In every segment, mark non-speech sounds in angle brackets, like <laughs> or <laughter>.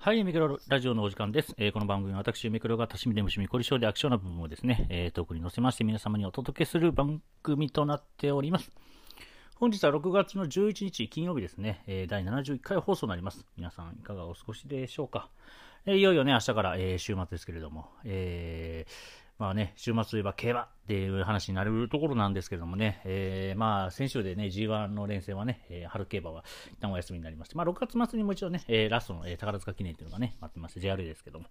はい、ミクロラジオのお時間です。えー、この番組は私、ミクロが多趣味で虫みこり症でアクションな部分をですね、えー、トークに載せまして皆様にお届けする番組となっております。本日は6月の11日金曜日ですね、えー、第71回放送になります。皆さんいかがお過ごしでしょうか。え、いよいよね、明日から、え、週末ですけれども、え、まあね、週末といえば競馬っていう話になるところなんですけどもね、えー、まあ先週でね、G1 の連戦はね、えー、春競馬は一旦お休みになりまして、まあ6月末にもう一度ね、えー、ラストの、え、宝塚記念というのがね、待ってまして、JR ですけども、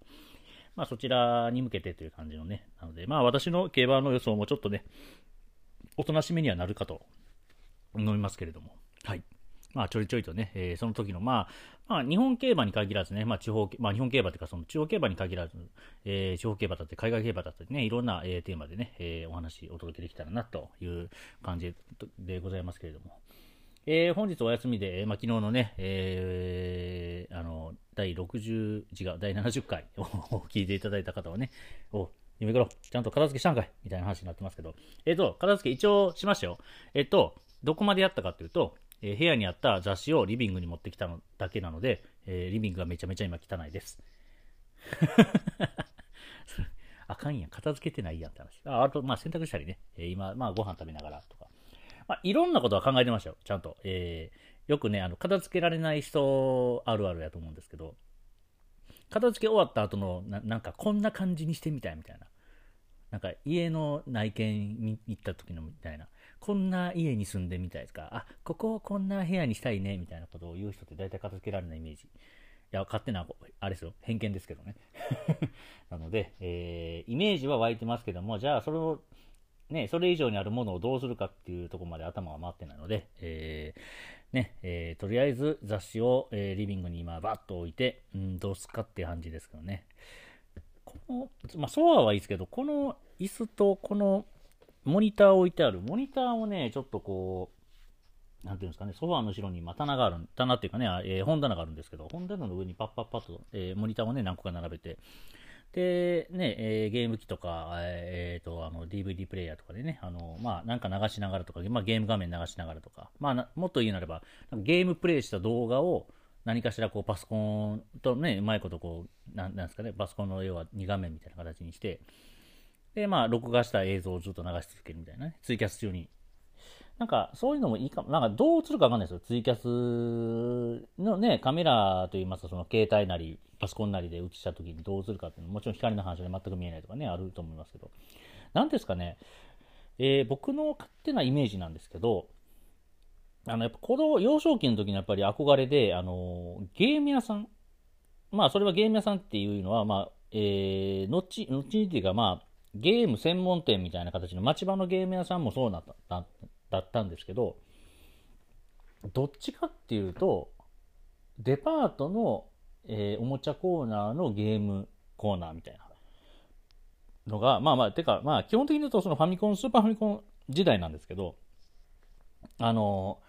まあそちらに向けてという感じのね、なので、まあ私の競馬の予想もちょっとね、おとなしめにはなるかと思いますけれども、はい。まあ、ちょいちょいとね、えー、その時の、まあ、まあ、日本競馬に限らずね、まあ、地方、まあ、日本競馬というか、その地方競馬に限らず、えー、地方競馬だって、海外競馬だったりね、いろんな、えー、テーマでね、えー、お話お届けできたらな、という感じでございますけれども。えー、本日お休みで、まあ、昨日のね、えー、あの、第60、違う、第70回を <laughs> 聞いていただいた方はね、お、夢黒、ちゃんと片付けしたんかい？みたいな話になってますけど、えっ、ー、と、片付け一応しましたよ。えっ、ー、と、どこまでやったかというと、えー、部屋にあった雑誌をリビングに持ってきたのだけなので、えー、リビングがめちゃめちゃ今汚いです。<laughs> あかんやん、片付けてないやんって話。ああと、まあ洗濯したりね、えー、今、まあご飯食べながらとか。まあいろんなことは考えてましたよ、ちゃんと。えー、よくね、あの、片付けられない人あるあるやと思うんですけど、片付け終わった後のな、なんかこんな感じにしてみたいみたいな。なんか家の内見に行った時のみたいな。こんな家に住んでみたいですか？あ、ここをこんな部屋にしたいね、みたいなことを言う人って大体片付けられないイメージ。いや、勝手な、あれですよ、偏見ですけどね。<laughs> なので、えー、イメージは湧いてますけども、じゃあ、それを、ね、それ以上にあるものをどうするかっていうところまで頭が回ってないので、えー、ね、えー、とりあえず雑誌を、えー、リビングに今バッと置いて、うん、どうすかっていう感じですけどね。この、まあ、ソファーはいいですけど、この椅子とこのモニター置いてある。モニターをね、ちょっとこう、なんていうんですかね、ソファーの後ろに、まあ、棚がある、棚っていうかね、えー、本棚があるんですけど、本棚の上にパッパッパッと、えー、モニターをね、何個か並べて、で、ね、えー、ゲーム機とか、え、ー、と、あの、DVD プレイヤーとかでね、あの、まあ、なんか流しながらとか、まあ、ゲーム画面流しながらとか、まあ、もっと言うなれば、ゲームプレイした動画を、何かしらこうパソコンとね、うまいことこう、なんなんですかね、パソコンの要は2画面みたいな形にして、で、まあ、録画した映像をずっと流し続けるみたいなね、ツイキャス中に。なんか、そういうのもいいかも。なんか、どう映るかわかんないですよ。ツイキャスのね、カメラといいますか、その携帯なり、パソコンなりで映した時にどう映るかっていうのも、もちろん光の反射で全く見えないとかね、あると思いますけど。なんですかね、えー、僕の勝手なイメージなんですけど、あの、やっぱ、この幼少期の時のやっぱり憧れで、あの、ゲーム屋さん、まあ、それはゲーム屋さんっていうのは、まあ、えー、後、後にっていうか、まあ、ゲーム専門店みたいな形の町場のゲーム屋さんもそうなっただったんですけどどっちかっていうとデパートの、えー、おもちゃコーナーのゲームコーナーみたいなのがまあまあてかまあ基本的に言うとそのファミコンスーパーファミコン時代なんですけどあの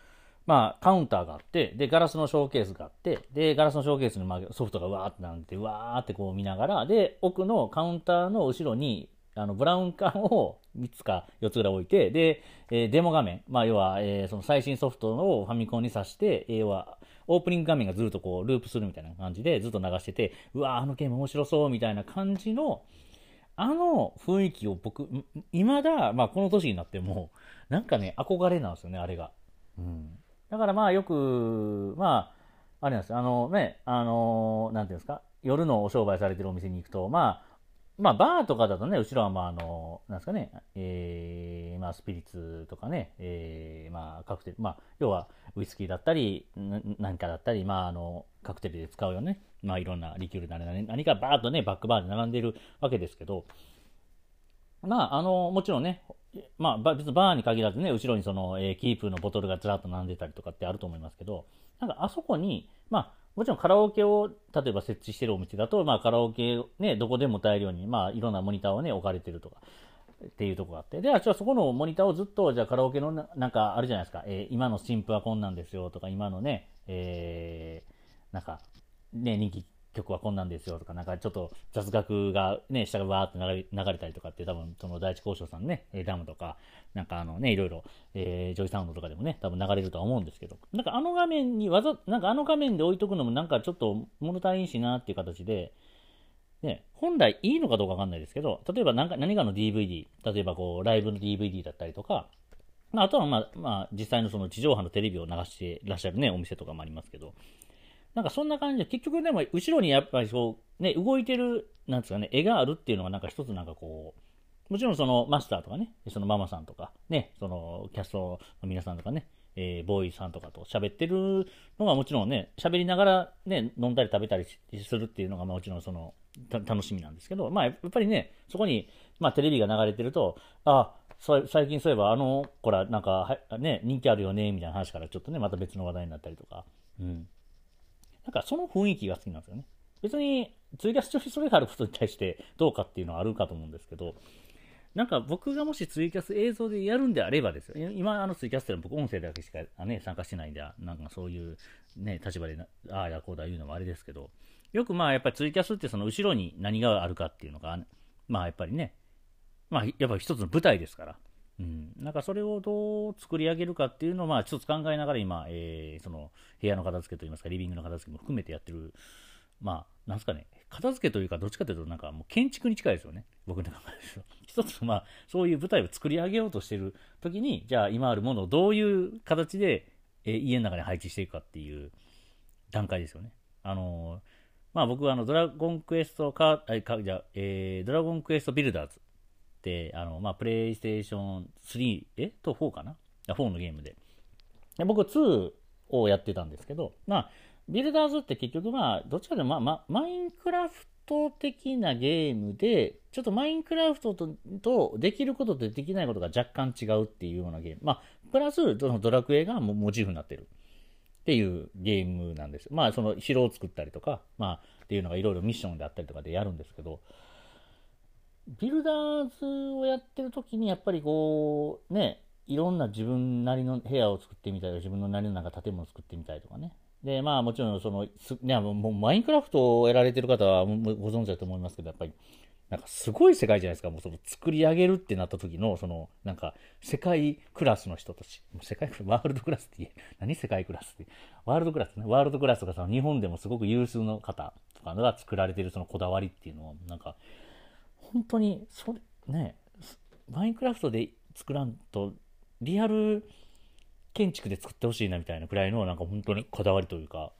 まあ、カウンターがあって、で、ガラスのショーケースがあって、で、ガラスのショーケースにソフトがわーってなって、わーってこう見ながら、で、奥のカウンターの後ろに、あのブラウン管を3つか4つぐらい置いて、で、えー、デモ画面、まあ、要は、えー、その最新ソフトをファミコンに挿して、えー、要は、オープニング画面がずっとこう、ループするみたいな感じで、ずっと流してて、うわあのゲーム面白そうみたいな感じの、あの雰囲気を僕、未だ、まあ、この年になっても、なんかね、憧れなんですよね、あれが。うん。だからまあ、よく、まあ、あれなんですよ、あのね、あの、なんていうんですか、夜のお商売されてるお店に行くと、まあ、まあ、バーとかだとね、後ろは、まあ、あの、なんですかね、えー、まあ、スピリッツとかね、えー、まあ、カクテル、まあ、要は、ウイスキーだったり、何かだったり、まあ、あの、カクテルで使うよね、まあ、いろんなリキュールなり何何かバーッとね、バックバーで並んでいるわけですけど、まあ、あの、もちろんね、まあ、別にバーに限らずね、後ろにその、えー、キープのボトルがずらっと並んでたりとかってあると思いますけど、なんかあそこに、まあ、もちろんカラオケを例えば設置してるお店だと、まあ、カラオケね、どこでも歌えるように、まあ、いろんなモニターをね、置かれてるとか、っていうとこがあって。で、あ、じゃあそこのモニターをずっと、じゃあカラオケのなんかあるじゃないですか、えー、今の新譜はこんなんですよとか、今のね、えー、なんか、ね、人気曲はこんなんですよとか、なんかちょっと雑学がね、下がわーって流れ流れたりとかって、多分その第一興商さんね、ダムとか、なんかあのね、いろいろ、えー、 JOYSOUND とかでもね、多分流れるとは思うんですけど、なんかあの画面にわざ、なんかあの画面で置いとくのもなんかちょっと物足りんしなっていう形で、ね、本来いいのかどうかわかんないですけど、例えば何か何かの DVD、例えばこう、ライブの DVD だったりとか、まあ、あとはまあ、まあ、実際のその地上波のテレビを流していらっしゃるね、お店とかもありますけど、なんかそんな感じで、結局でも、後ろにやっぱりそう、ね、動いてる、なんですかね、絵があるっていうのがなんか一つなんかこう、もちろんそのマスターとかね、そのママさんとか、ね、そのキャストの皆さんとかね、えー、ボーイさんとかと喋ってるのがもちろんね、喋りながらね、飲んだり食べたりするっていうのがもちろんその、楽しみなんですけど、まあやっぱりね、そこに、まあテレビが流れてると、あ、最近そういえばあの子らなんか、ね、人気あるよね、みたいな話からちょっとね、また別の話題になったりとか、うん。なんかその雰囲気が好きなんですよね。別に、ツイキャス中にそれがあることに対してどうかっていうのはあるかと思うんですけど、なんか僕がもしツイキャス映像でやるんであればですよ。今、あのツイキャスってのは僕音声だけしか、ね、参加してないんで、なんかそういうね、立場でああやこうだ言うのもあれですけど、よくまあやっぱりツイキャスってその後ろに何があるかっていうのが、まあやっぱりね、まあやっぱり一つの舞台ですから、うん、なんかそれをどう作り上げるかっていうのを、まあ、一つ考えながら今、えー、その部屋の片付けといいますか、リビングの片付けも含めてやってる、まあ、なんすかね、片付けというか、どっちかというと、なんかもう建築に近いですよね、僕の考えです。<laughs> 一つ、まあ、そういう舞台を作り上げようとしてる時に、じゃあ今あるものをどういう形で、えー、家の中に配置していくかっていう段階ですよね。あのー、まあ僕はあの、ドラゴンクエストか、かじゃえー、ドラゴンクエストビルダーズ、あの、まあ、プレイステーション3、えと4かな ?4 のゲームで。僕2をやってたんですけど、まあ、ビルダーズって結局まあ、どっちかでまあ、ま、あ、マインクラフト的なゲームで、ちょっとマインクラフトととできることとできないことが若干違うっていうようなゲーム。まあ、プラス、そのドラクエがモチーフになってるっていうゲームなんです。まあ、その城を作ったりとか、まあ、っていうのがいろいろミッションであったりとかでやるんですけど、ビルダーズをやってる時にやっぱりこうねいろんな自分なりの部屋を作ってみたり自分のなりのなんか建物を作ってみたりとかねでまあもちろんそのねもうマインクラフトをやられてる方はご存知だと思いますけどやっぱりなんかすごい世界じゃないですか。もうその作り上げるってなった時の、その、なんか、世界クラスの人たち。世界クラス、ワールドクラスって言え。何世界クラスって？ワールドクラスね。ワールドクラスとかさ、日本でもすごく有数の方とかが作られてるそのこだわりっていうのを、なんか、本当に、それ、ね、マインクラフトで作らんと、リアル建築で作ってほしいなみたいなくらいの、なんか本当にこだわりというか、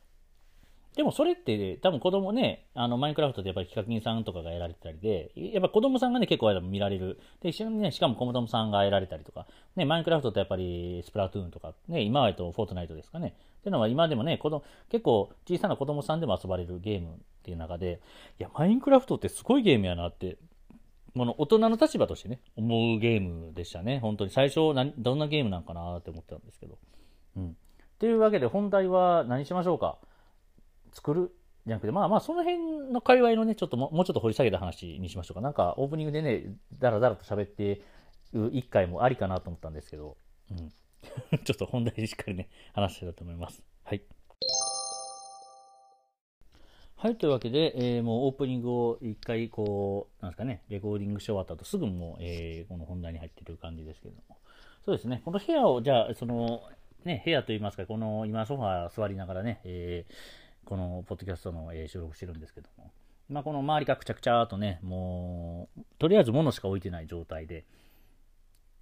でもそれって多分子供ね、あのマインクラフトってやっぱりヒカキンさんとかがやられてたりで、やっぱ子供さんがね結構見られる。で、一緒にね、しかも子供さんがやられたりとか、ね、マインクラフトってやっぱりスプラトゥーンとか、ね、今はとフォートナイトですかね。っていうのは今でもね、子供結構小さな子供さんでも遊ばれるゲームっていう中で、いや、マインクラフトってすごいゲームやなってこの大人の立場としてね、思うゲームでしたね。本当に最初何、どんなゲームなんかなって思ってたんですけど。うん。というわけで本題は何しましょうか？作るじゃなくて、まあまあその辺の界隈のね、ちょっとももうちょっと掘り下げた話にしましょうか。なんかオープニングでね、だらだらと喋ってる一回もありかなと思ったんですけど、うん。<laughs> ちょっと本題でしっかりね、話してたと思います。はい。はい、というわけで、えー、もうオープニングを一回こう、なんですかね、レコーディングし終わった後すぐもう、えー、この本題に入ってる感じですけども。そうですね、この部屋を、じゃあ、その、ね、部屋といいますか、この今ソファー座りながらね、えー、このポッドキャストの、えー、収録してるんですけども、まあ、この周りがくちゃくちゃとね、もう、とりあえず物しか置いてない状態で、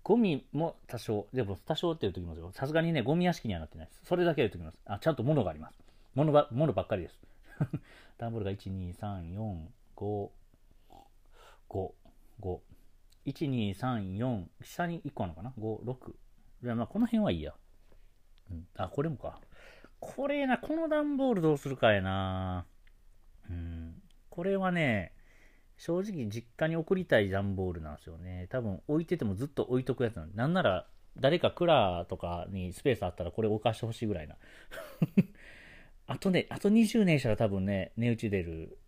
ゴミも多少、でも多少って言うときますよ。さすがにね、ゴミ屋敷にはなってないです。それだけ言うときます。あ、ちゃんと物があります。物ば物ばっかりです。段ボールが1、2、3、4、5、5、5。1、2、3、4、下に1個あるのかな ?5、6。じゃまあこの辺はいいや。うん、あ、これもか。これな、この段ボールどうするかやな。うん。これはね、正直実家に送りたい段ボールなんですよね。多分置いててもずっと置いとくやつなんで。なんなら誰かクラーとかにスペースあったらこれ置かしてほしいぐらいな。あとね、あと20年したら多分ね、値打ち出る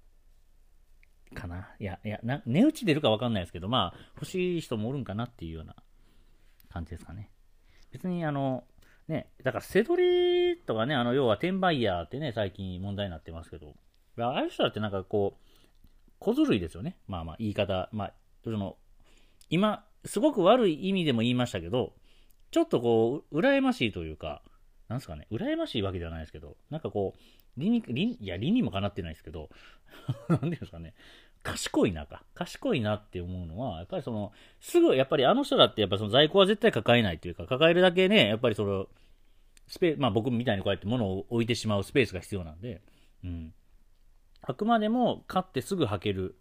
かな。いや、いや、な値打ち出るか分かんないですけど、まあ、欲しい人もおるんかなっていうような感じですかね。別に、あの、ね、だから、せどりとかね、あの、要は転売ヤーってね、最近問題になってますけど、ああいう人だってなんかこう、小ずるいですよね。まあまあ、言い方。まあ、その、今、すごく悪い意味でも言いましたけど、ちょっとこう、羨ましいというか、なんすかね、羨ましいわけではないですけど、なんかこう、理に、理いや、理にもかなってないですけど、<laughs> なんていうんですかね、賢いなか。賢いなって思うのは、やっぱりその、すぐ、やっぱりあの人だって、やっぱその在庫は絶対抱えないというか、抱えるだけね、やっぱりその、スペまあ僕みたいにこうやって物を置いてしまうスペースが必要なんで、うん。あくまでも買ってすぐ履ける、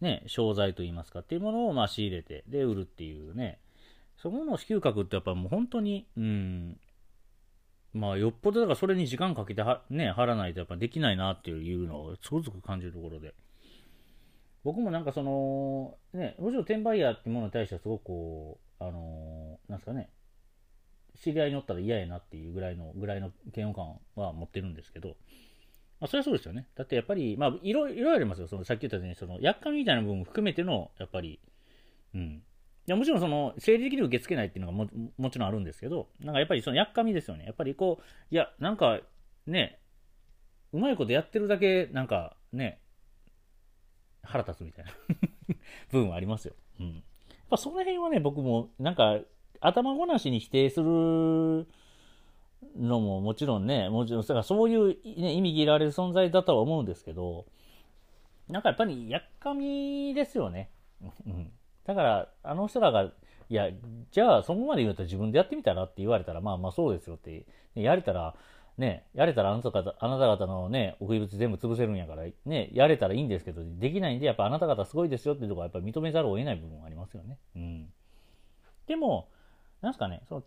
ね、商材といいますかっていうものをまあ仕入れて、で、売るっていうね、そこの支給額ってやっぱもう本当に、うん、まあよっぽどだからそれに時間かけては、ね、貼らないとやっぱできないなっていうのをつくづく感じるところで。僕もなんかその、ね、もちろん転売ヤーってものに対してはすごくこう、あの、なんですかね、知り合いにおったら嫌やなっていうぐらいの、ぐらいの嫌悪感は持ってるんですけど、まあ、それはそうですよね。だってやっぱり、まあ、いろいろありますよ。その、さっき言ったように、その、薬価みたいな部分も含めての、やっぱり、うん。いや、もちろんその、生理的に受け付けないっていうのがももちろんあるんですけど、なんかやっぱりその、薬価みですよね。やっぱりこう、いや、なんか、ね、うまいことやってるだけ、なんか、ね、腹立つみたいな <laughs> 部分はありますよ。うん。やっぱその辺はね、僕も、なんか、頭ごなしに否定するのももちろんね、もちろん、だからそういう、ね、意味切られる存在だとは思うんですけど、なんかやっぱりやっかみですよね。うん。だから、あの人らが、いや、じゃあそこまで言うと自分でやってみたらって言われたら、まあまあそうですよって、やれたら、ね、やれたらあなた方あなた方のね、送り物全部潰せるんやから、ね、やれたらいいんですけど、できないんで、やっぱあなた方すごいですよっていうところはやっぱり認めざるを得ない部分はありますよね。うん。でも、なんすかね、その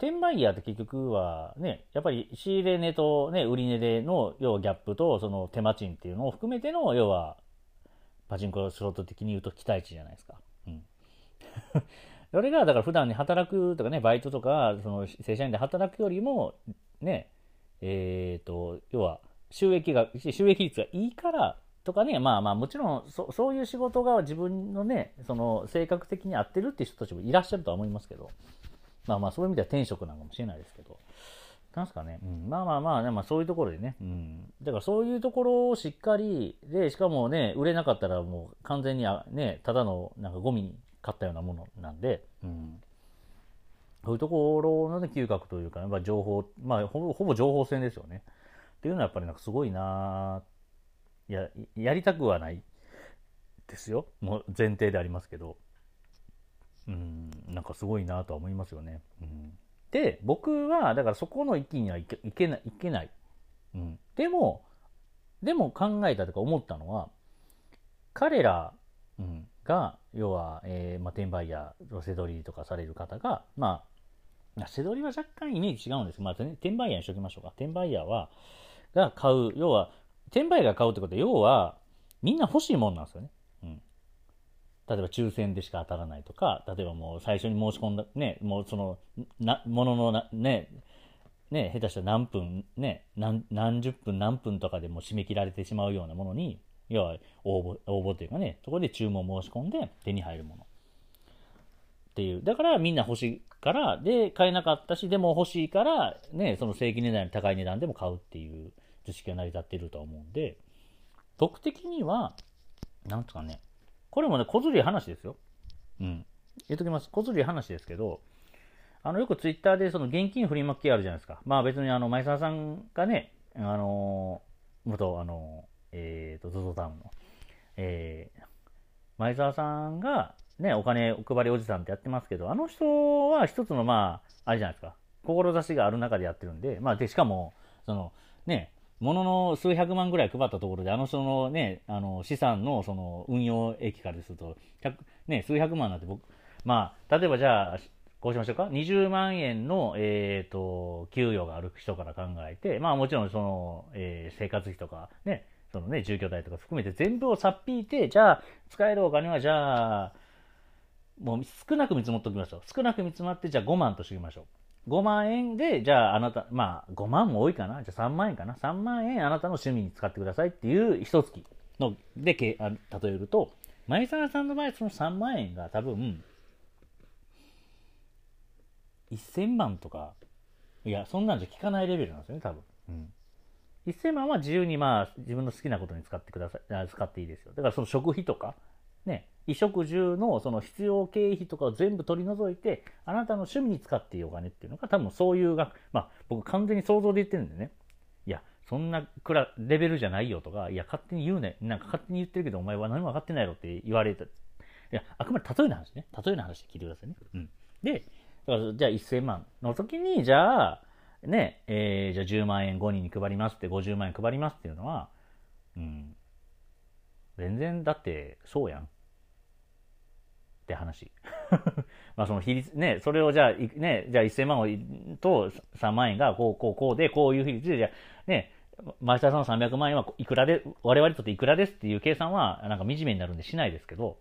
転売ヤーって結局はね、やっぱり仕入れ値とね、売り値での、要はギャップと、その手間賃っていうのを含めての、要は、パチンコスロット的に言うと期待値じゃないですか。うん。<laughs> それが、だから普段に働くとかね、バイトとか、その正社員で働くよりも、ね、えっ、ー、と、要は、収益が、収益率がいいからとかね、まあまあもちろんそそういう仕事が自分のね、その性格的に合ってるって人たちもいらっしゃるとは思いますけど、まあまあ、そういう意味では転職なのかもしれないですけど、なんすかね、うん、まあまあまあ、ね、まあそういうところでね、うん、だからそういうところをしっかり、で、しかもね、売れなかったらもう完全にあね、ただのなんかゴミに買ったようなものなんで、うん。そういうところのね、嗅覚というか、まあ、情報、まあほぼ、ほぼ情報戦ですよね。っていうのはやっぱりなんかすごいなや、やりたくはないですよ。もう前提でありますけど。うん、なんかすごいなとは思いますよね。うん、で、僕は、だからそこの域にはいけいけない。いけない。うん、でも、でも考えたとか思ったのは、彼ら、うん、が、要は、えー、まあ、転売やロセ取りとかされる方が、まあ、セドリは若干イメージ違うんですけど、まあ、転売ヤーにしときましょうか。転売ヤーは、が買う、要は、転売ヤーが買うってことは、要は、みんな欲しいもんなんですよね。例えば抽選でしか当たらないとか、例えばもう最初に申し込んだ、ね、もうその、な、もののな、ね、ね、下手したら何分、ね、何、何十分何分とかでも締め切られてしまうようなものに、要は応募、応募というかね、そこで注文申し込んで手に入るもの。っていう。だからみんな欲しいから、で、買えなかったし、でも欲しいから、ね、その正規値段より高い値段でも買うっていう図式が成り立っていると思うんで、僕的には、なんとかね、これもね、小ずるい話ですよ。うん。言っときます。小ずるい話ですけど、あの、よくツイッターでその現金振りまきあるじゃないですか。まあ別にあの、前澤さんがね、あのー、元、あのー、えっ、ー、と、ZOZO タウンの、えー、前澤さんが、ね、お金お配りおじさんってやってますけど、あの人は一つのまあ、あれじゃないですか。志がある中でやってるんで、まあで、しかも、その、ね、ものの数百万ぐらい配ったところで、あの人のね、あの資産のその運用益からすると、ね、数百万なんて僕、まあ、例えばじゃあ、こうしましょうか？20万円の、えっ、ー、と、給与がある人から考えて、まあもちろんその、えー、生活費とか、ね、そのね、住居代とか含めて全部をさっぴいて、じゃあ、使えるお金はじゃあ、もう少なく見積もっておきましょう。少なく見積もって、じゃあ5万としておきましょう。5万円で、じゃああなた、まあ5万も多いかな。じゃあ3万円かな。3万円あなたの趣味に使ってくださいっていう一月のでけあ例えると、前澤さんの場合その3万円が多分、1000万とか、いや、そんなんじゃ効かないレベルなんですよね、多分。うん。1000万は自由にまあ自分の好きなことに使ってください、使っていいですよ。だからその食費とか、ね、衣食住のその必要経費とかを全部取り除いて、あなたの趣味に使っていいお金っていうのが多分そういうが、まあ僕完全に想像で言ってるんでね。いや、そんなクラレベルじゃないよとか、いや、勝手に言うね。なんか勝手に言ってるけど、お前は何も分かってないろって言われた。いや、あくまで例えの話ね。例えの話で聞いてくださいね。うん。で、だからじゃあ1000万の時に、じゃあ、ね、えー、じゃあ10万円5人に配りますって、50万円配りますっていうのは、うん。全然、だって、そうやん。って話。<laughs> まあその比率、ね、それをじゃあ、ね、じゃあ1000万をと3万円がこう、こう、こうで、こういう比率で、じゃあ、ね、前田さんの300万円はいくらで、我々にとっていくらですっていう計算は、なんか惨めになるんでしないですけど、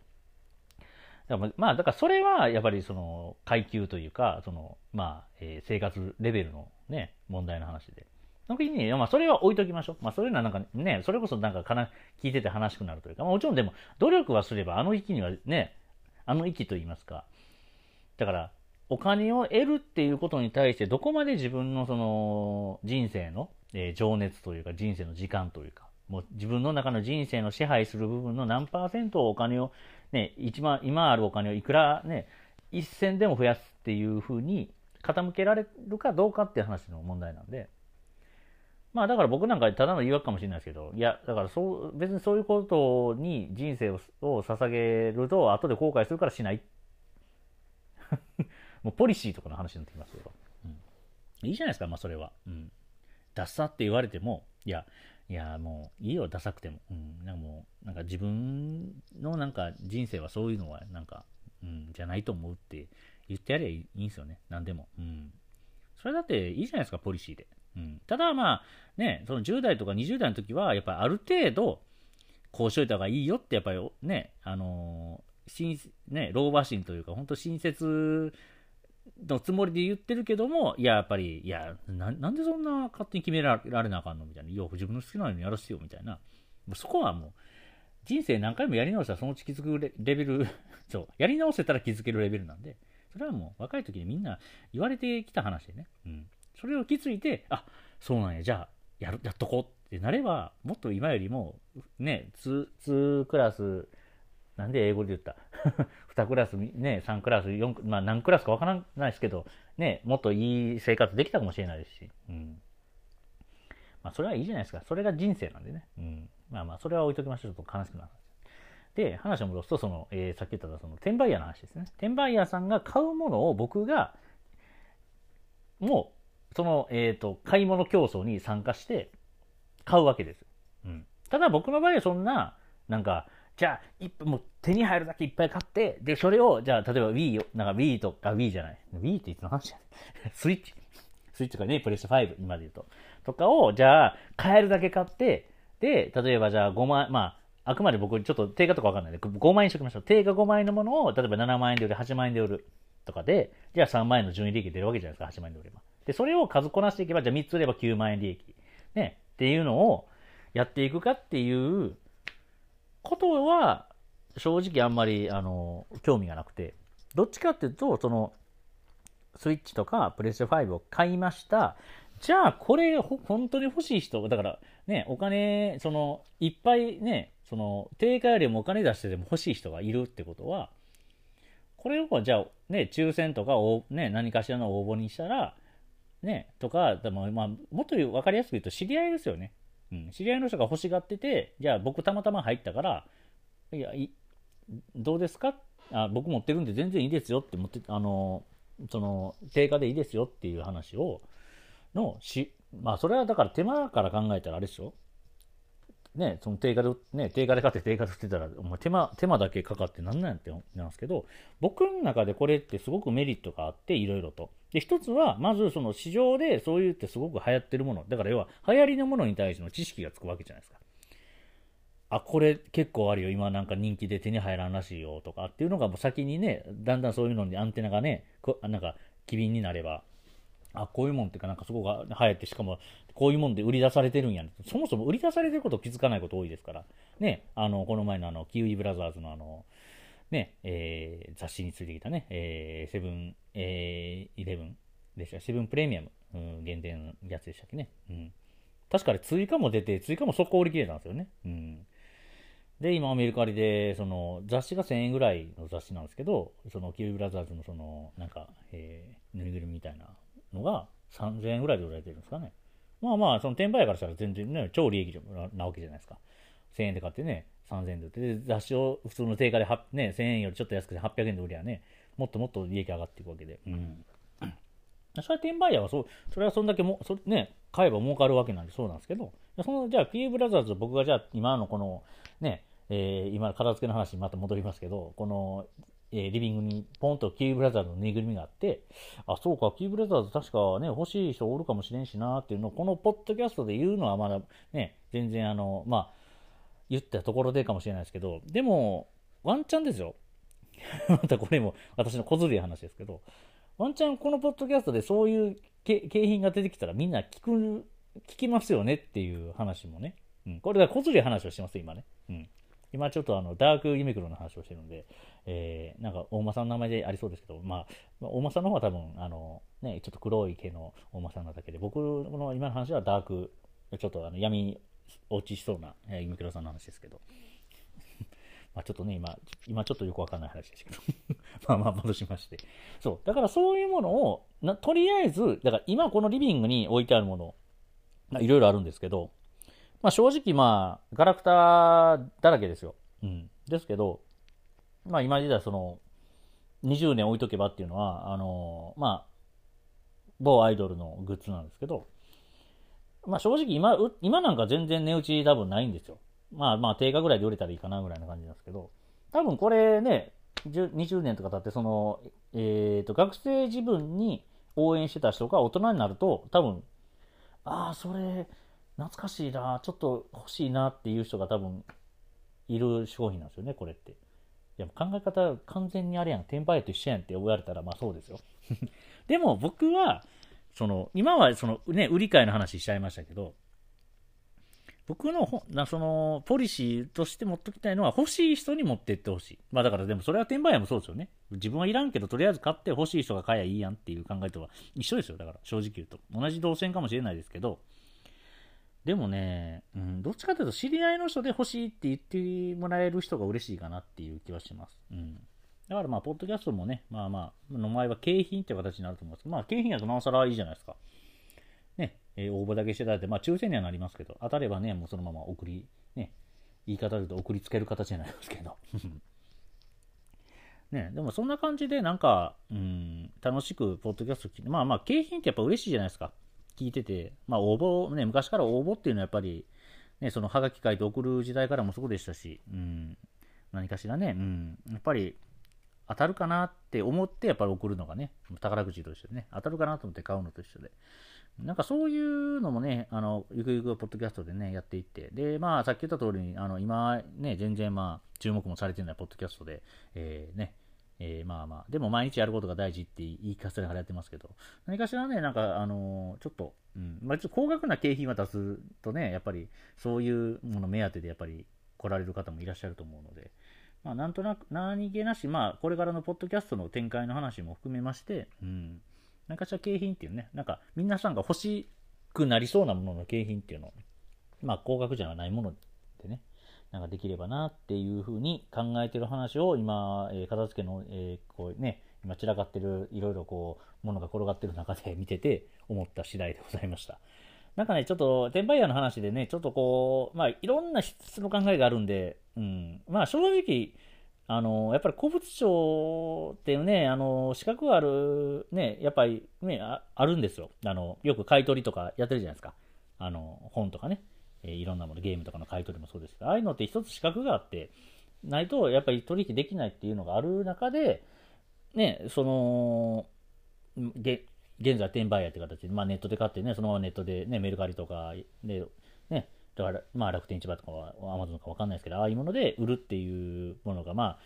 まあ、だからそれはやっぱりその階級というか、その、まあ、えー、生活レベルのね、問題の話で。その時に、まあ、それは置いときましょう。まあ、そういうのはなんかね、それこそなんかかな、聞いてて悲しくなるというか、まあ、もちろんでも、努力はすれば、あの域にはね、あの域と言いますか。だから、お金を得るっていうことに対して、どこまで自分のその、人生の、えー、情熱というか、人生の時間というか、もう自分の中の人生の支配する部分の何パーセントをお金を、ね、一番、今あるお金をいくらね、一銭でも増やすっていうふうに傾けられるかどうかっていう話の問題なんで、まあだから僕なんかただの誘惑かもしれないですけど、いや、だからそう、別にそういうことに人生をを捧げると後で後悔するからしない。<laughs> もうポリシーとかの話になってきますけど。うん、いいじゃないですか、まあそれは。うん。ダサって言われても、いや、いや、もういいよ、ダサくても。うん。なんかもう、なんか自分のなんか人生はそういうのはなんか、うん、じゃないと思うって言ってやればいいんですよね。何でも。うん。それだっていいじゃないですか、ポリシーで。うん、ただまあ、ね、その10代とか20代の時は、やっぱりある程度、こうしといた方がいいよって、やっぱりね、あのー、ね、老婆心というか、本当親切のつもりで言ってるけども、いや、やっぱり、いや、なんでそんな勝手に決められなあかんの？みたいな。いや、自分の好きなようにやらせてよ、みたいな。もうそこはもう、人生何回もやり直したらそのうち気づくレベル、<laughs> そう、やり直せたら気づけるレベルなんで、それはもう若い時にみんな言われてきた話でね。うん。それを気づいて、あ、そうなんや、じゃあ、やる、やっとこうってなれば、もっと今よりも、ね、2、2クラス、なんで英語で言った <laughs> ?2 クラス、ね、3クラス、4、まあ何クラスかわからないですけど、ね、もっといい生活できたかもしれないですし、うん。まあそれはいいじゃないですか。それが人生なんでね。うん。まあまあ、それは置いときましょう。ちょっと悲しくなる。で、話を戻すと、その、えー、さっき言ったその、転売屋の話ですね。転売屋さんが買うものを僕が、もう、その、えっ、ー、と、買い物競争に参加して買うわけです。うん。ただ僕の場合はそんな、なんか、じゃあ、もう手に入るだけいっぱい買って、で、それを、じゃあ、例えば Wii を、なんか Wii とか、Wii じゃない。Wii っていつの話やねスイッチ。スイッチとかね、プレステ5、今で言うと。とかを、じゃあ、買えるだけ買って、で、例えばじゃあ5万、まあ、あくまで僕、ちょっと定価とかわかんないんで、5万円にしときましょう。定価5万円のものを、例えば7万円で売る、8万円で売るとかで、じゃあ3万円の順位利益出るわけじゃないですか、8万円で売れば。で、それを数こなしていけば、じゃあ3つ売れば9万円利益。ね。っていうのをやっていくかっていうことは、正直あんまり、あの、興味がなくて、どっちかっていうと、その、スイッチとかプレステ5を買いました。じゃあ、これ、本当に欲しい人、だから、ね、お金、その、いっぱいね、その、定価よりもお金出してでも欲しい人がいるってことは、これを、じゃあ、ね、抽選とか、ね、何かしらの応募にしたら、ね、とか、でも、まあ、もっと分かりやすく言うと知り合いですよね。うん、知り合いの人が欲しがってて、じゃあ僕たまたま入ったから、いや、いどうですか？あ僕持ってるんで全然いいですよって持って、あの、その、定価でいいですよっていう話を、のし、まあそれはだから手間から考えたらあれでしょ？ね、その定価で、ね、定価で買って定価で売ってたら、お前手間、手間だけかかってなんなんってなんですけど、僕の中でこれってすごくメリットがあって、いろいろと。で、一つは、まずその市場でそういうってすごく流行ってるもの。だから要は、流行りのものに対しての知識がつくわけじゃないですか。あ、これ結構あるよ。今なんか人気で手に入らんらしいよとかっていうのがもう先にね、だんだんそういうのにアンテナがね、なんか機敏になれば、あ、こういうもんっていうか、なんかそこが流行って、しかも、こういうもんで売り出されてるんや、ね、そもそも売り出されてること気づかないこと多いですから。ね、あの、この前のあの、キウイブラザーズのあの、ね、えー、雑誌についてきたね、えー、セブン、えー、イレブンでした。セブンプレミアム、うん、限定のやつでしたっけね？うん。確かに追加も出て、追加も速攻売り切れたんですよね。うん。で、今、メルカリで、その、雑誌が1000円ぐらいの雑誌なんですけど、その、キウイブラザーズの、その、なんか、えー、ぬいぐるみみたいなのが、3000円ぐらいで売られてるんですかね。まあまあ、その転売屋からしたら全然ね、超利益なわけじゃないですか。1000円で買ってね、3000円で売って、で、雑誌を普通の定価でね、1000円よりちょっと安くて800円で売りゃね、もっともっと利益上がっていくわけで。うん。それは転売屋はそう、それはそんだけも、そね、買えば儲かるわけなんでそうなんですけど、その、じゃあ、ピーブラザーズ、僕がじゃあ、今のこの、ね、えー、今、片付けの話にまた戻りますけど、この、え、リビングにポンとキーブラザーズのぬいぐるみがあって、あ、そうか、キーブラザーズ確かね、欲しい人おるかもしれんしなっていうのを、このポッドキャストで言うのはまだね、全然あの、まあ、言ったところでかもしれないですけど、でも、ワンチャンですよ。<laughs> またこれも私の小ずるい話ですけど、ワンチャンこのポッドキャストでそういう景品が出てきたらみんな聞く、聞きますよねっていう話もね。うん。これが小ずるい話をしてます、今ね。うん。今ちょっとあの、ダークユミクロの話をしてるので、えー、なんか、大間さんの名前でありそうですけど、まあ、大間さんの方は多分、あの、ね、ちょっと黒い毛の大間さんなだけで、僕の今の話はダーク、ちょっとあの闇落ちしそうな、えー、ユミクロさんの話ですけど、<laughs> まあちょっとね、今、今ちょっとよくわかんない話ですけど <laughs> まあまあ戻しまして。そう。だからそういうものを、なとりあえず、だから今このリビングに置いてあるもの、いろいろあるんですけど、まあ正直まあ、ガラクタだらけですよ。うん。ですけど、まあ今時代その、20年置いとけばっていうのは、あのまあ、某アイドルのグッズなんですけど、まあ正直今、今なんか全然値打ち多分ないんですよ。まあまあ定価ぐらいで売れたらいいかなぐらいな感じなんですけど、多分これね、20年とか経って、その、えっ、ー、と、学生自分に応援してた人が大人になると、多分、ああ、それ、懐かしいな、ちょっと欲しいなっていう人が多分、いる商品なんですよね、これって。いや、考え方完全にあれやん、転売と一緒やんって言われたら、まあそうですよ。<laughs> でも僕は、その、今はそのね、売り買いの話しちゃいましたけど、僕のなそのポリシーとして持っておきたいのは欲しい人に持ってってほしい。まあだからでもそれは転売屋もそうですよね。自分はいらんけどとりあえず買って欲しい人が買えばいいやんっていう考えとは一緒ですよ。だから正直言うと。同じ動線かもしれないですけど、でもね、うん、どっちかというと知り合いの人で欲しいって言ってもらえる人が嬉しいかなっていう気はします。うん。だからまあ、ポッドキャストもね、まあまあ、の前は景品って形になると思いますまあ、景品やとなおさらいいじゃないですか。ねえー、応募だけしていただいて、まあ、抽選にはなりますけど、当たればね、もうそのまま送り、ね、言い方で言うと送りつける形になりますけど。ね、でもそんな感じでなんか、うん、楽しくポッドキャスト聞いて、まあまあ、景品ってやっぱ嬉しいじゃないですか。聞いてて、まあ応募、ね、昔から応募っていうのはやっぱり、ね、そのハガキ書いて送る時代からもそうでしたし、うん、何かしらね、うん、やっぱり当たるかなって思ってやっぱり送るのがね、宝くじと一緒でね、当たるかなと思って買うのと一緒で、なんかそういうのもね、あの、ゆくゆくポッドキャストでね、やっていって、で、まあ、さっき言った通りに、あの、今、ね、全然まあ、注目もされてないポッドキャストで、えー、ね、えー、まあまあ、でも毎日やることが大事って言い聞かせながらやってますけど、何かしらね、なんか、あのー、ちょっと、うん、まあ、ちょっと高額な景品は出すとね、やっぱり、そういうもの目当てでやっぱり来られる方もいらっしゃると思うので、まあ、なんとなく、何気なし、まあ、これからのポッドキャストの展開の話も含めまして、うん、何かしら景品っていうね、なんか皆さんが欲しくなりそうなものの景品っていうの、まあ高額じゃないものでね、なんかできればなっていうふうに考えてる話を今、えー、片付けの、えー、こうね、今散らかってるいろいろこう、ものが転がってる中で見てて思った次第でございました。なんかね、ちょっと、転売屋の話でね、ちょっとこう、まあ、いろんな質の考えがあるんで、うん、まあ、正直、あの、やっぱり古物商っていうね、あの、資格がある、ね、やっぱりねあ、あるんですよ。あの、よく買い取りとかやってるじゃないですか。あの、本とかね、えー、いろんなもの、ゲームとかの買い取りもそうですけど、ああいうのって一つ資格があって、ないとやっぱり取引できないっていうのがある中で、ね、その、げ現在転売屋って形で、まあネットで買ってね、そのままネットでね、メルカリとかで、ね、だから、まあ楽天市場とかはアマゾンとかわかんないですけど、ああいうもので売るっていうものが、ま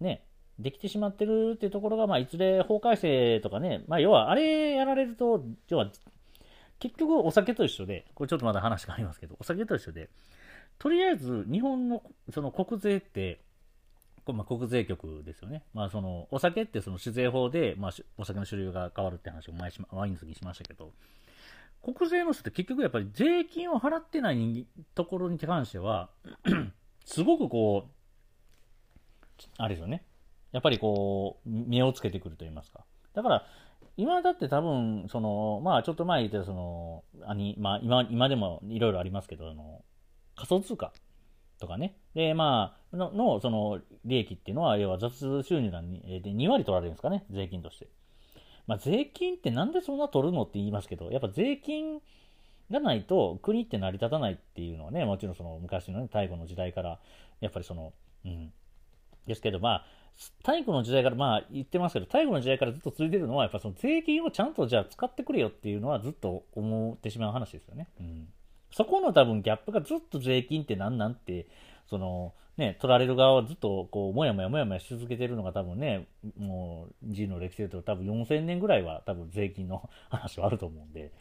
あ、ね、できてしまってるっていうところが、まあ、いずれ法改正とかね、まあ、要は、あれやられると、要は、結局お酒と一緒で、これちょっとまだ話がありますけど、お酒と一緒で、とりあえず日本のその国税って、まあ、国税局ですよね。まあ、その、お酒ってその酒税法で、まあ、お酒の種類が変わるって話を前し、前にしましたけど、国税の人って結局やっぱり税金を払ってないところに関しては、<clears throat> すごくこう、あれですよね。やっぱりこう、目をつけてくると言いますか。だから、今だって多分、その、まあちょっと前言ったその、あにまあ今、今でもいろいろありますけど、あの、仮想通貨とかね。で、まあ、の、のその、利益っていうのは、要は雑収入で2割取られるんですかね、税金として。まあ、税金ってなんでそんな取るのって言いますけど、やっぱ税金がないと国って成り立たないっていうのはね、もちろんその昔のね、太古の時代から、やっぱりその、うん。ですけど、まあ、太古の時代から、まあ言ってますけど、太古の時代からずっと続いてるのは、やっぱその税金をちゃんとじゃあ使ってくれよっていうのはずっと思ってしまう話ですよね。うん。そこの多分ギャップがずっと税金って何なんて、その、ね、取られる側はずっとこう、もやもやもやもやし続けてるのが多分ね、もう、人の歴史で言うと多分4000年ぐらいは多分税金の話はあると思うんで、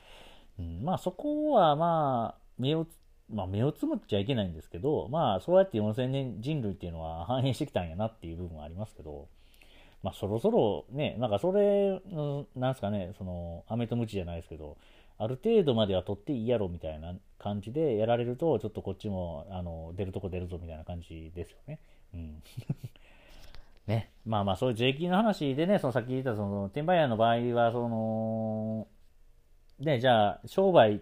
うん、まあそこはまあ、目を、まあ目をつむっちゃいけないんですけど、まあそうやって4000年人類っていうのは反映してきたんやなっていう部分はありますけど、まあそろそろね、なんかそれ、なんすかね、その、飴とムチじゃないですけど、ある程度までは取っていいやろみたいな感じでやられると、ちょっとこっちもあの出るとこ出るぞみたいな感じですよね。うん。<laughs> ね。まあまあ、そういう税金の話でね、そのさっき言ったその、転売屋の場合は、その、ね、じゃあ、商売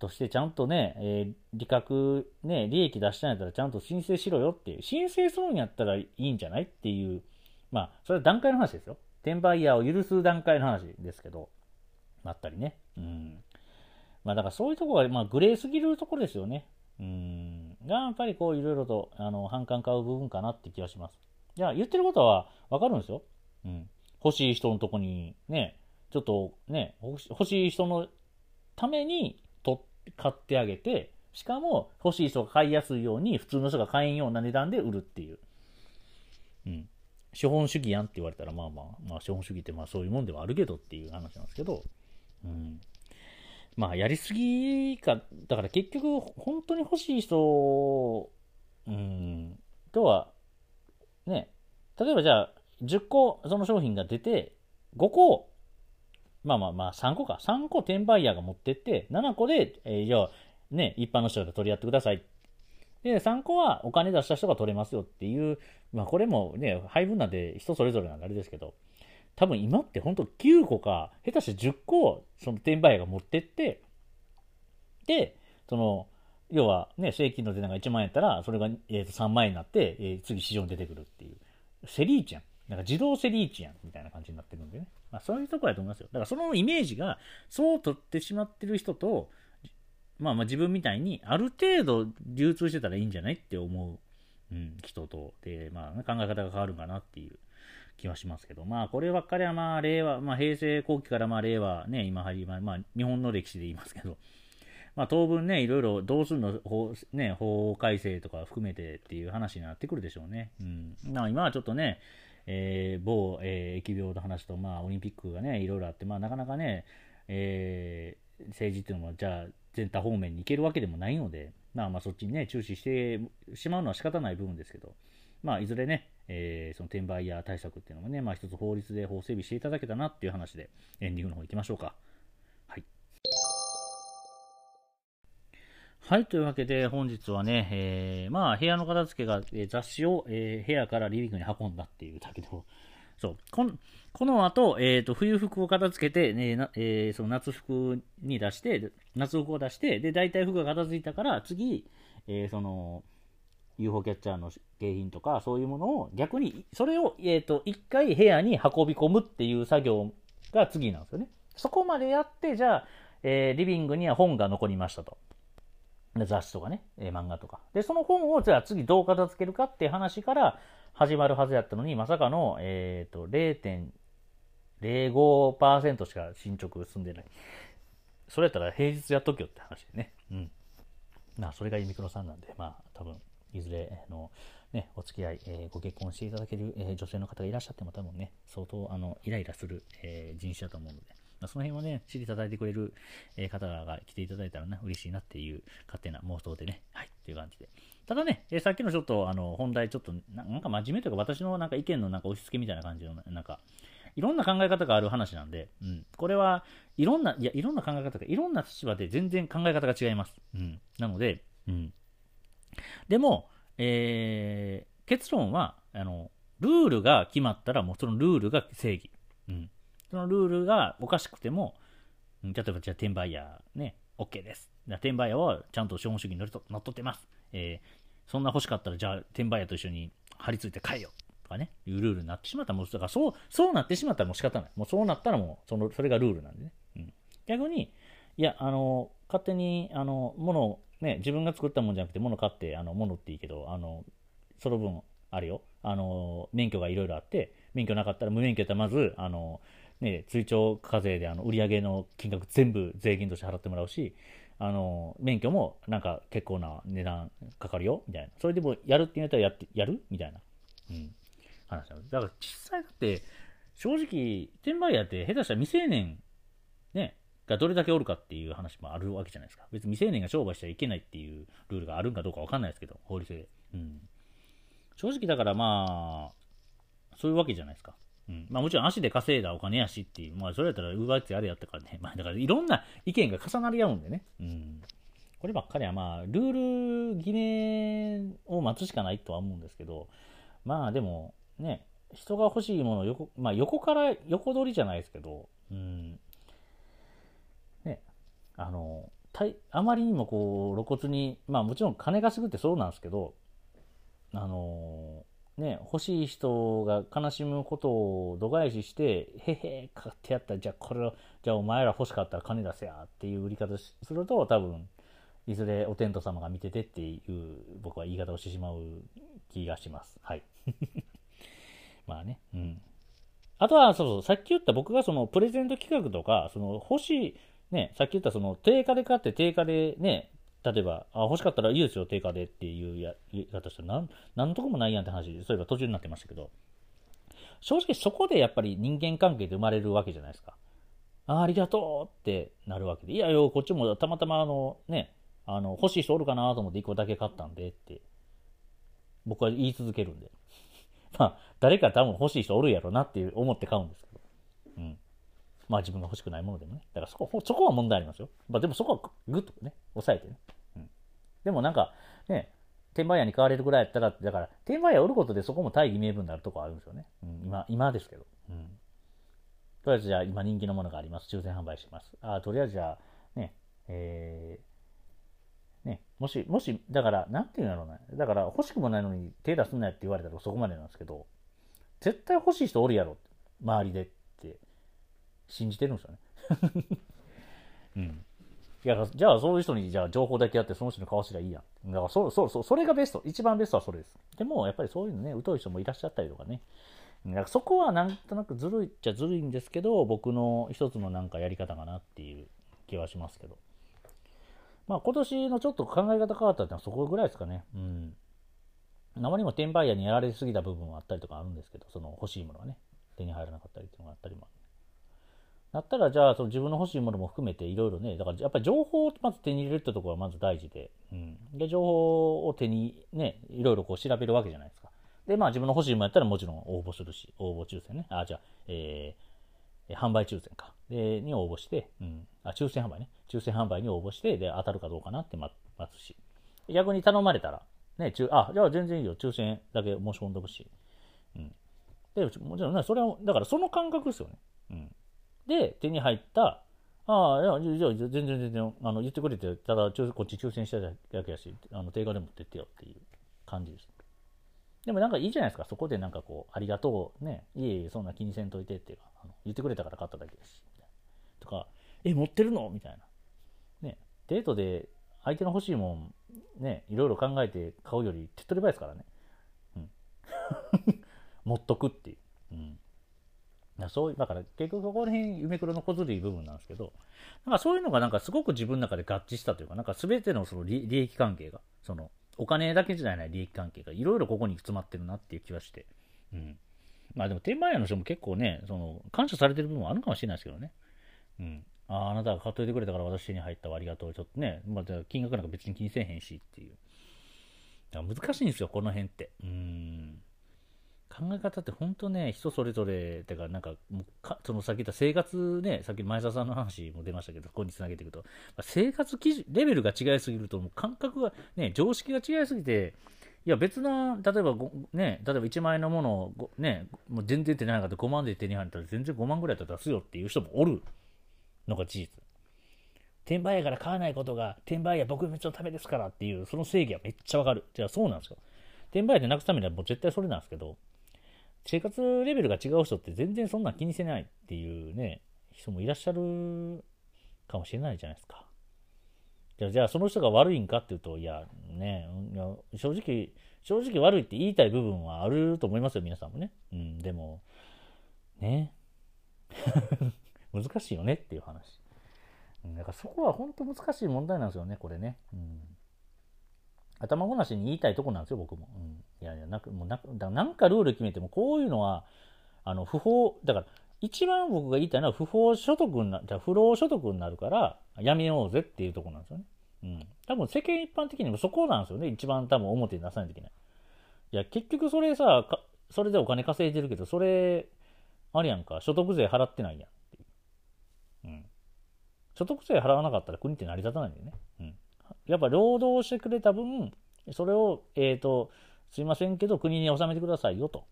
としてちゃんとね、えー、利確、ね、利益出したんやったらちゃんと申請しろよっていう、申請するんやったらいいんじゃないっていう、まあ、それは段階の話ですよ。転売屋を許す段階の話ですけど、あったりね。うん。まあだからそういうところが、まあグレーすぎるところですよね。うん。が、やっぱりこういろいろと、あの、反感買う部分かなって気がします。じゃあ言ってることはわかるんですよ。うん。欲しい人のとこに、ね、ちょっとね、欲しい人のために買ってあげて、しかも欲しい人が買いやすいように普通の人が買えんような値段で売るっていう。うん。資本主義やんって言われたら、まあまあ、まあ資本主義ってまあそういうもんではあるけどっていう話なんですけど、うん。まあ、やりすぎか、だから結局、本当に欲しい人、うん、とは、ね、例えばじゃあ、10個その商品が出て、5個、まあまあまあ、3個か、3個転売ヤーが持ってって、7個で、えー、じゃあ、ね、一般の人が取り合ってください。で、3個はお金出した人が取れますよっていう、まあこれもね、配分なんで人それぞれなんであれですけど、多分今って本当9個か、下手して10個、その転売屋が持ってって、で、その、要はね、正規の値段が1万円やったら、それが、えー、と3万円になって、えー、次市場に出てくるっていう。セリーチやん。なんか自動セリーチやん、みたいな感じになってるんでね。まあそういうとこやと思いますよ。だからそのイメージが、そう取ってしまってる人と、まあまあ自分みたいに、ある程度流通してたらいいんじゃないって思う、うん、人と、で、まあ、考え方が変わるかなっていう。気はしますけど、まあ、こればっかりは、まあ、令和、まあ、平成後期から、まあ、令和、ね、今はり、まあ、まあ、日本の歴史で言いますけど、まあ、当分ね、いろいろどうするの法,、ね、法改正とか含めてっていう話になってくるでしょうね。うん。まあ、今はちょっとね、えー、某、えー、疫病の話と、まあ、オリンピックがね、いろいろあって、まあ、なかなかね、えー、政治っていうのは、じゃあ、全他方面に行けるわけでもないので、まあまあそっちにね、注視してしまうのは仕方ない部分ですけど、まあいずれね、えー、その転売や対策っていうのもね、まあ一つ法律で法整備していただけたなっていう話で、エンディングの方行きましょうか。はい、というわけで本日はね、えー、まあ部屋の片付けが、えー、雑誌を、えー、部屋からリビングに運んだっていうだけでも、そう、このこの後、えっ、ー、と、冬服を片付けて、ねえー、その夏服に出して、夏服を出して、で、大体服が片付いたから、次、えー、その、UFO キャッチャーの景品とか、そういうものを逆に、それを、えっ、ー、と、一回部屋に運び込むっていう作業が次なんですよね。そこまでやって、じゃあ、えー、リビングには本が残りましたと。雑誌とかね、えー、漫画とか。で、その本をじゃあ次どう片付けるかっていう話から始まるはずやったのに、まさかの、えっ、ー、と、0.05%しか進捗進んでない。それやったら平日やっとけよって話でね。うん。まあ、それがユニクロさんなんで、まあ、多分、いずれあの、ね、お付き合い、えー、ご結婚していただける、えー、女性の方がいらっしゃっても多分ね、相当あのイライラする、えー、人種だと思うので、その辺はね、知りいたいてくれる、方が来ていただいたらね、嬉しいなっていう勝手な妄想でね、はい、っていう感じで。ただね、え、さっきのちょっと、あの、本題ちょっと、なんか真面目というか、私のなんか意見のなんか押し付けみたいな感じの、なんか、いろんな考え方がある話なんで、うん、これはいろんな、いや、いろんな考え方が、いろんな立場で全然考え方が違います。うん、なので、うん。でも、えー、結論は、あの、ルールが決まったら、もうそのルールが正義。うん。そのルールがおかしくても、例えばじゃあ転売ヤーね、OK です。転売ヤーはちゃんと資本主義に乗っ取ってます。えー、そんな欲しかったらじゃあ転売ヤーと一緒に張り付いて買えよ。とかね、いうルールになってしまったら、もう、だからそう、そうなってしまったらもう仕方ない。もうそうなったらもう、その、それがルールなんでね。うん。逆に、いや、あの、勝手に、あの、物を、ね、自分が作ったもんじゃなくて、物買って、あの、物っていいけど、あの、その分、あれよ、あの、免許がいろいろあって、免許なかったら無免許やったらまず、あの、ね、追徴課税であの売上の金額全部税金として払ってもらうし、あの、免許もなんか結構な値段かかるよ、みたいな。それでもやるって言われたらやって、やる？みたいな。うん。話なの。だから実際だって、正直、転売屋って下手したら未成年、ね、がどれだけおるかっていう話もあるわけじゃないですか。別に未成年が商売しちゃいけないっていうルールがあるんかどうかわかんないですけど、法律で。うん。正直だからまあ、そういうわけじゃないですか。うん。まあもちろん足で稼いだお金やしっていう、まあそれやったら奪いつやれやったからね。<laughs> まあだからいろんな意見が重なり合うんでね。うん。こればっかりはまあ、ルール決めを待つしかないとは思うんですけど、まあでも、ね、人が欲しいものを横、まあ横から、横取りじゃないですけど、うん。ね、あの、あまりにもこう露骨に、まあもちろん金がすぐってそうなんですけど、あのね、欲しい人が悲しむことを度外視して、へへ、買ってやった、じゃあこれを、じゃあお前ら欲しかったら金出せやっていう売り方すると、多分、いずれお天道様が見ててっていう僕は言い方をしてしまう気がします。はい。<laughs> まあね、うん。あとは、そうそう、さっき言った僕がそのプレゼント企画とか、その欲しい、ね、さっき言ったその定価で買って定価でね、例えば、あ、欲しかったらいいですよ、定価でっていうや言い方したら、なん、なんとこもないやんって話で、そういえば途中になってましたけど、正直そこでやっぱり人間関係で生まれるわけじゃないですか。あありがとうってなるわけで、いやよ、こっちもたまたまあの、ね、あの、欲しい人おるかなと思って1個だけ買ったんでって、僕は言い続けるんで。<laughs> まあ、誰か多分欲しい人おるやろなって思って買うんですけど。うん。まあ自分が欲しくないものでもね。だからそこ、そこは問題ありますよ。まあでもそこはぐっとね、抑えてね。うん。でもなんか、ね、転売屋に買われるぐらいやったら、だから、転売屋を売ることでそこも大義名分になるとこあるんですよね。うん、今、今ですけど。うん。とりあえずじゃあ今人気のものがあります。抽選販売します。あとりあえずじゃあ、ね、えー、ね、もし、もし、だから、なんていうんだろうね。だから、欲しくもないのに手出すなよって言われたらそこまでなんですけど、絶対欲しい人おるやろ。周りで信じてるんですよね。うん。いや、じゃあそういう人にじゃあ情報だけやってその人に買わせりゃいいやん。だからそ、そう、そう、それがベスト。一番ベストはそれです。でも、やっぱりそういうのね、疎い人もいらっしゃったりとかね。だからそこはなんとなくずるいっちゃずるいんですけど、僕の一つのなんかやり方かなっていう気はしますけど。まあ今年のちょっと考え方変わったってのはそこぐらいですかね。うん。あまりにも転売屋にやられすぎた部分はあったりとかあるんですけど、その欲しいものがね、手に入らなかったりっていうのがあったりもだったら、じゃあ、その自分の欲しいものも含めていろいろね、だからやっぱり情報をまず手に入れるってところがまず大事で、うん。で、情報を手にね、いろいろこう調べるわけじゃないですか。で、まあ自分の欲しいものやったらもちろん応募するし、応募抽選ね。あ、じゃあ、えー、販売抽選か。で、に応募して、うん。あ、抽選販売ね。抽選販売に応募して、で、当たるかどうかなって待つし。逆に頼まれたら、ね、中、あ、じゃあ全然いいよ。抽選だけ申し込んでほしい。うん。で、もちろんね、それは、だからその感覚ですよね。うん。で、手に入った、ああ、いや、じゃあ、全然全然、あの、言ってくれて、ただ、こっち抽選しただけやし、あの、定価で持ってってよっていう感じです。でもなんかいいじゃないですか。そこでなんかこう、ありがとう、ね、いえいえ、そんな気にせんといてっていうか、あの言ってくれたから買っただけです。とか、え、持ってるの？みたいな。ね、デートで相手の欲しいもん、ね、いろいろ考えて買うより手っ取り早いですからね。うん。<laughs> 持っとくっていう。うん。そういう、だから結局そこら辺、夢黒の小ずるい部分なんですけど、なんかそういうのがなんかすごく自分の中で合致したというか、なんか全てのその利益関係が、その、お金だけじゃない利益関係がいろいろここに詰まってるなっていう気はして。うん。まあでも、転売屋の人も結構ね、その、感謝されてる部分はあるかもしれないですけどね。うん。ああ、あなたが買っといてくれたから私手に入ったわ、ありがとう。ちょっとね、まあ、金額なんか別に気にせえへんしっていう。だから難しいんですよ、この辺って。うん。考え方って本当ね、人それぞれ、てか、なんか、もうかそのさっき言った生活ね、さっき前澤さんの話も出ましたけど、ここにつなげていくと、まあ生活基準、レベルが違いすぎると、もう感覚が、ね、常識が違いすぎて、いや別の、例えばね、例えば1万円のものを、ね、もう全然手に入らなかった5万で手に入ったら全然5万ぐらいだったら出すよっていう人もおるのが事実。転売屋から買わないことが、転売屋僕めっちゃためですからっていう、その正義はめっちゃわかる。じゃあそうなんですよ。転売屋でなくすためにはもう絶対それなんですけど、生活レベルが違う人って全然そんな気にせないっていうね、人もいらっしゃるかもしれないじゃないですか。じゃあ、じゃあその人が悪いんかっていうと、いや、ね、正直、正直悪いって言いたい部分はあると思いますよ、皆さんもね。うん、でも、ね、<laughs> 難しいよねっていう話。だからそこは本当難しい問題なんですよね、これね。うん頭ごなしに言いたいとこなんですよ、僕も。うん、いやいや、なんか、もうなだなんかルール決めても、こういうのは、あの、不法、だから、一番僕が言いたいのは、不法所得にな、じゃ不労所得になるから、やめようぜっていうところなんですよね。うん。多分世間一般的にもそこなんですよね。一番多分表に出さないといけない。いや、結局それさ、かそれでお金稼いでるけど、それ、あれやんか、所得税払ってないやんいう。うん。所得税払わなかったら国って成り立たないんだよね。うん。やっぱ労働してくれた分、それを、えっ、ー、と、すいませんけど、国に納めてくださいよと。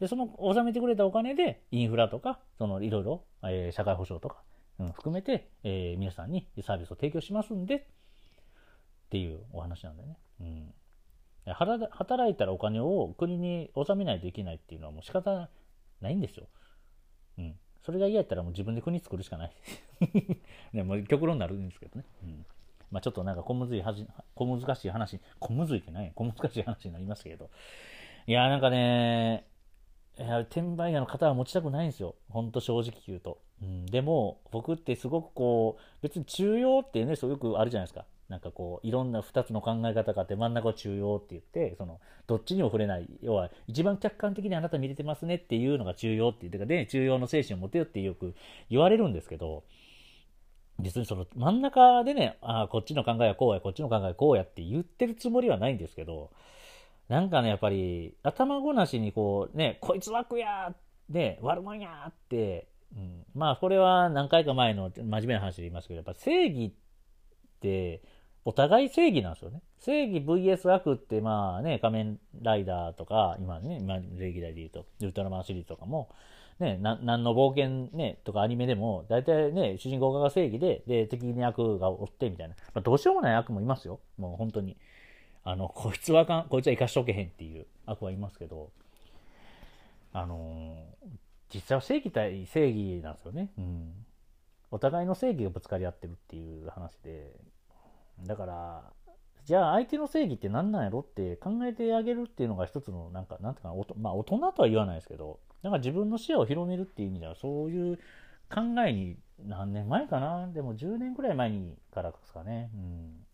で、その納めてくれたお金で、インフラとか、そのいろいろ、えー、社会保障とか、うん、含めて、えー、皆さんにサービスを提供しますんで、っていうお話なんだよね。うん。働いたらお金を国に納めないといけないっていうのはもう仕方ないんですよ。うん。それが嫌やったらもう自分で国作るしかない。<laughs> ね、もう極論になるんですけどね。うん。まあ、ちょっとなんか小むずいはじ、小難しい話、小むずいってない小難しい話になりましたけど。いや、なんかね、転売屋の方は持ちたくないんですよ。ほんと正直言うと。うん、でも、僕ってすごくこう、別に中庸っていうね、そうよくあるじゃないですか。なんかこう、いろんな2つの考え方があって、真ん中は中庸って言って、その、どっちにも触れない。要は、一番客観的にあなた見れてますねっていうのが中庸って言ってか、で、中庸の精神を持てよってよく言われるんですけど、実にその真ん中でね、ああ、こっちの考えはこうや、こっちの考えはこうやって言ってるつもりはないんですけど、なんかね、やっぱり、頭ごなしにこう、ね、こいつ悪やで、悪者やって、うん、まあ、これは何回か前の真面目な話で言いますけど、やっぱ正義って、お互い正義なんですよね。正義 VS 悪って、まあね、仮面ライダーとか、今ね、今、歴代で言うと、ウルトラマンシリーズとかも、ね、な何の冒険ね、とかアニメでも、大体ね、主人公が正義で、で、敵に悪がおってみたいな。まあ、どうしようもない悪もいますよ。もう本当に。あの、こいつはかん、こいつは生かしとけへんっていう悪はいますけど、あのー、実際は正義対正義なんですよね。うん。お互いの正義がぶつかり合ってるっていう話で、だから、じゃあ相手の正義って何なんやろって考えてあげるっていうのが一つの、なんか、なんていうかな、まあ大人とは言わないですけど、なんか自分の視野を広めるっていう意味では、そういう考えに、何年前かな？でも10年くらい前にからですかね。うん。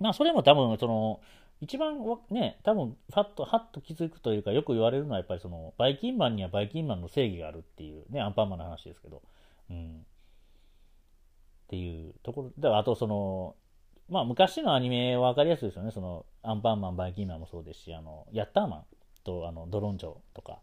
まあそれも多分、その、一番ね、多分、ファッと、ハッと気づくというか、よく言われるのは、やっぱりその、バイキンマンにはバイキンマンの正義があるっていうね、アンパンマンの話ですけど、うん。っていうところ、で、あとその、まあ昔のアニメは分かりやすいですよね。その、アンパンマン、バイキンマンもそうですし、あの、ヤッターマンと、あの、ドロンジョとか、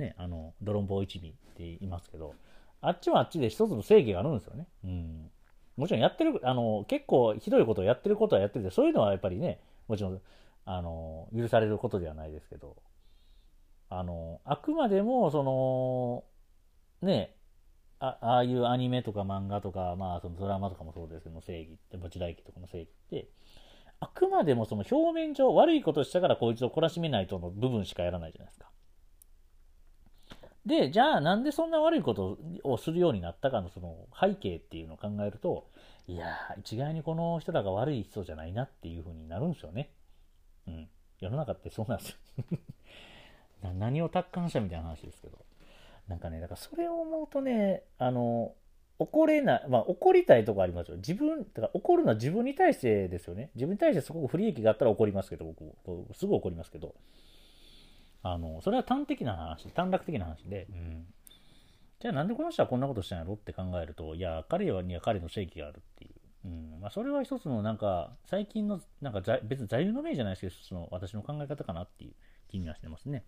ね、あの、ドロンボー一味って言いますけど、あっちはあっちで一つの正義があるんですよね。うん。もちろんやってる、あの、結構ひどいことをやってることはやってるで、そういうのはやっぱりね、もちろん、あの、許されることではないですけど、あの、あくまでも、その、ね、あああいうアニメとか漫画とか、まあ、そのドラマとかもそうですけど正義って、墓地大記とかの正義って、あくまでもその表面上悪いことしたからこいつを懲らしめないとの部分しかやらないじゃないですか。で、じゃあなんでそんな悪いことをするようになったかのその背景っていうのを考えると、いやー、一概にこの人らが悪い人じゃないなっていうふうになるんですよね。うん。世の中ってそうなんですよ <laughs> 何を達観したみたいな話ですけど。なんかね、だからそれを思うとね、あの、怒れない、まあ怒りたいとこありますよ。自分、だから怒るのは自分に対してですよね。自分に対してすごく不利益があったら怒りますけど、僕、すぐ怒りますけど。あの、それは端的な話、短絡的な話で、うん。じゃあなんでこの人はこんなことしたんやろって考えると、いや、彼には彼の正義があるっていう。うん。まあ、それは一つのなんか、最近の、なんか別に座右の銘じゃないですけど、その私の考え方かなっていう気にはしてますね。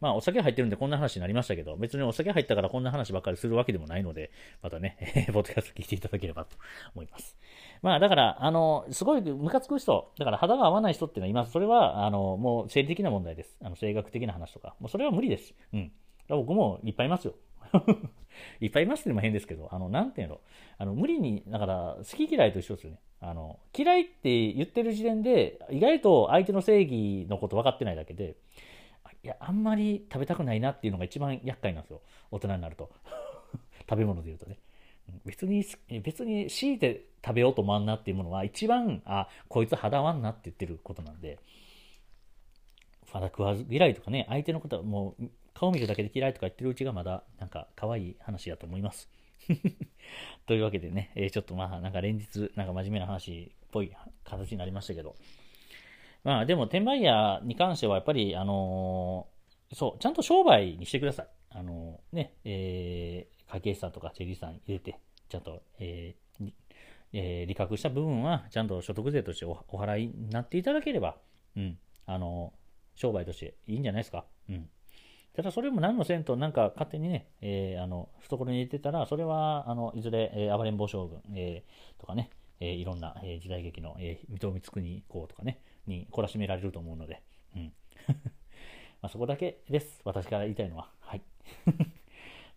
まあ、お酒入ってるんでこんな話になりましたけど、別にお酒入ったからこんな話ばっかりするわけでもないので、またね、<laughs> ポッドキャスト聞いていただければと思います。まあ、だから、あの、すごいムカつく人、だから肌が合わない人っていうのはいます。それは、あの、もう生理的な問題です。あの、性格的な話とか。もうそれは無理です。うん。僕もいっぱいいますよ。いっぱいいますっても変ですけど、あの、なんていうの、あの、無理に、だから、好き嫌いと一緒ですよね。あの、嫌いって言ってる時点で、意外と相手の正義のこと分かってないだけで、いや、あんまり食べたくないなっていうのが一番厄介なんですよ。大人になると。<laughs> 食べ物で言うとね。別に、別に強いて食べようと思わんなっていうものは一番、あ、こいつ肌わんなって言ってることなんで、まだ食わず嫌いとかね、相手のことはもう顔見るだけで嫌いとか言ってるうちがまだなんか可愛い話だと思います。<laughs> というわけでね、えー、ちょっとまあなんか連日なんか真面目な話っぽい形になりましたけど、まあでも転売ヤーに関してはやっぱりあのー、そう、ちゃんと商売にしてください。あのー、ね、えー、会計士さんとかチェリーさん入れて、ちゃんと、えーえー、利確した部分はちゃんと所得税としてお払いになっていただければ、うん、あの商売としていいんじゃないですか。うん。ただそれも何のせんと、なんか勝手にね、えー、あの、懐に入れてたら、それは、あの、いずれ、えー、暴れん坊将軍、えー、とかね、えー、いろんな、えー、時代劇の、えー、水戸光圀公とかね、に懲らしめられると思うので、うん。<laughs> まあそこだけです。私から言いたいのは。はい。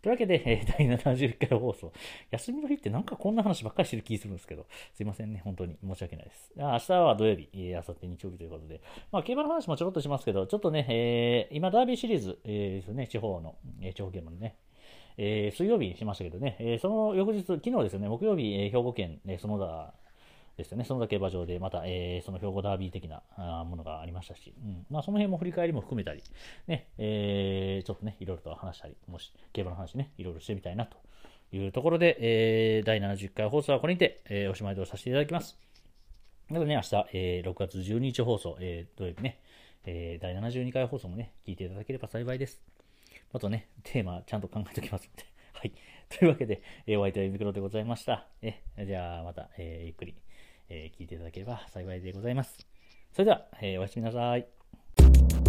というわけで、えー、<laughs> 第71回放送。休みの日ってなんかこんな話ばっかりしてる気するんですけど、すいませんね、本当に。申し訳ないです。明日は土曜日、えー、明後日日曜日ということで、まあ、競馬の話もちょろっとしますけど、ちょっとね、えー、今、ダービーシリーズ、えー、ですね、地方の、えー、地方競馬のね、えー、水曜日にしましたけどね、えー、その翌日、昨日ですね、木曜日、えー、兵庫県、えー、園田ですよね、その競馬場でまた、えー、その兵庫ダービー的なものがありましたし、うんまあ、その辺も振り返りも含めたり、ねえー、ちょっとね、いろいろと話したり、もし競馬の話ね、いろいろしてみたいなというところで、えー、第70回放送はこれにて、えー、おしまいとさせていただきます。なのでね、明日、えー、6月12日放送、えー、土曜日ね、えー、第72回放送もね、聞いていただければ幸いです。あとね、テーマちゃんと考えておきますので。<laughs> はい。というわけで、えー、お相手はユニクロでございました。えじゃあ、また、えー、ゆっくり。えー、聞いていただければ幸いでございます。それでは、えー、おやすみなさい。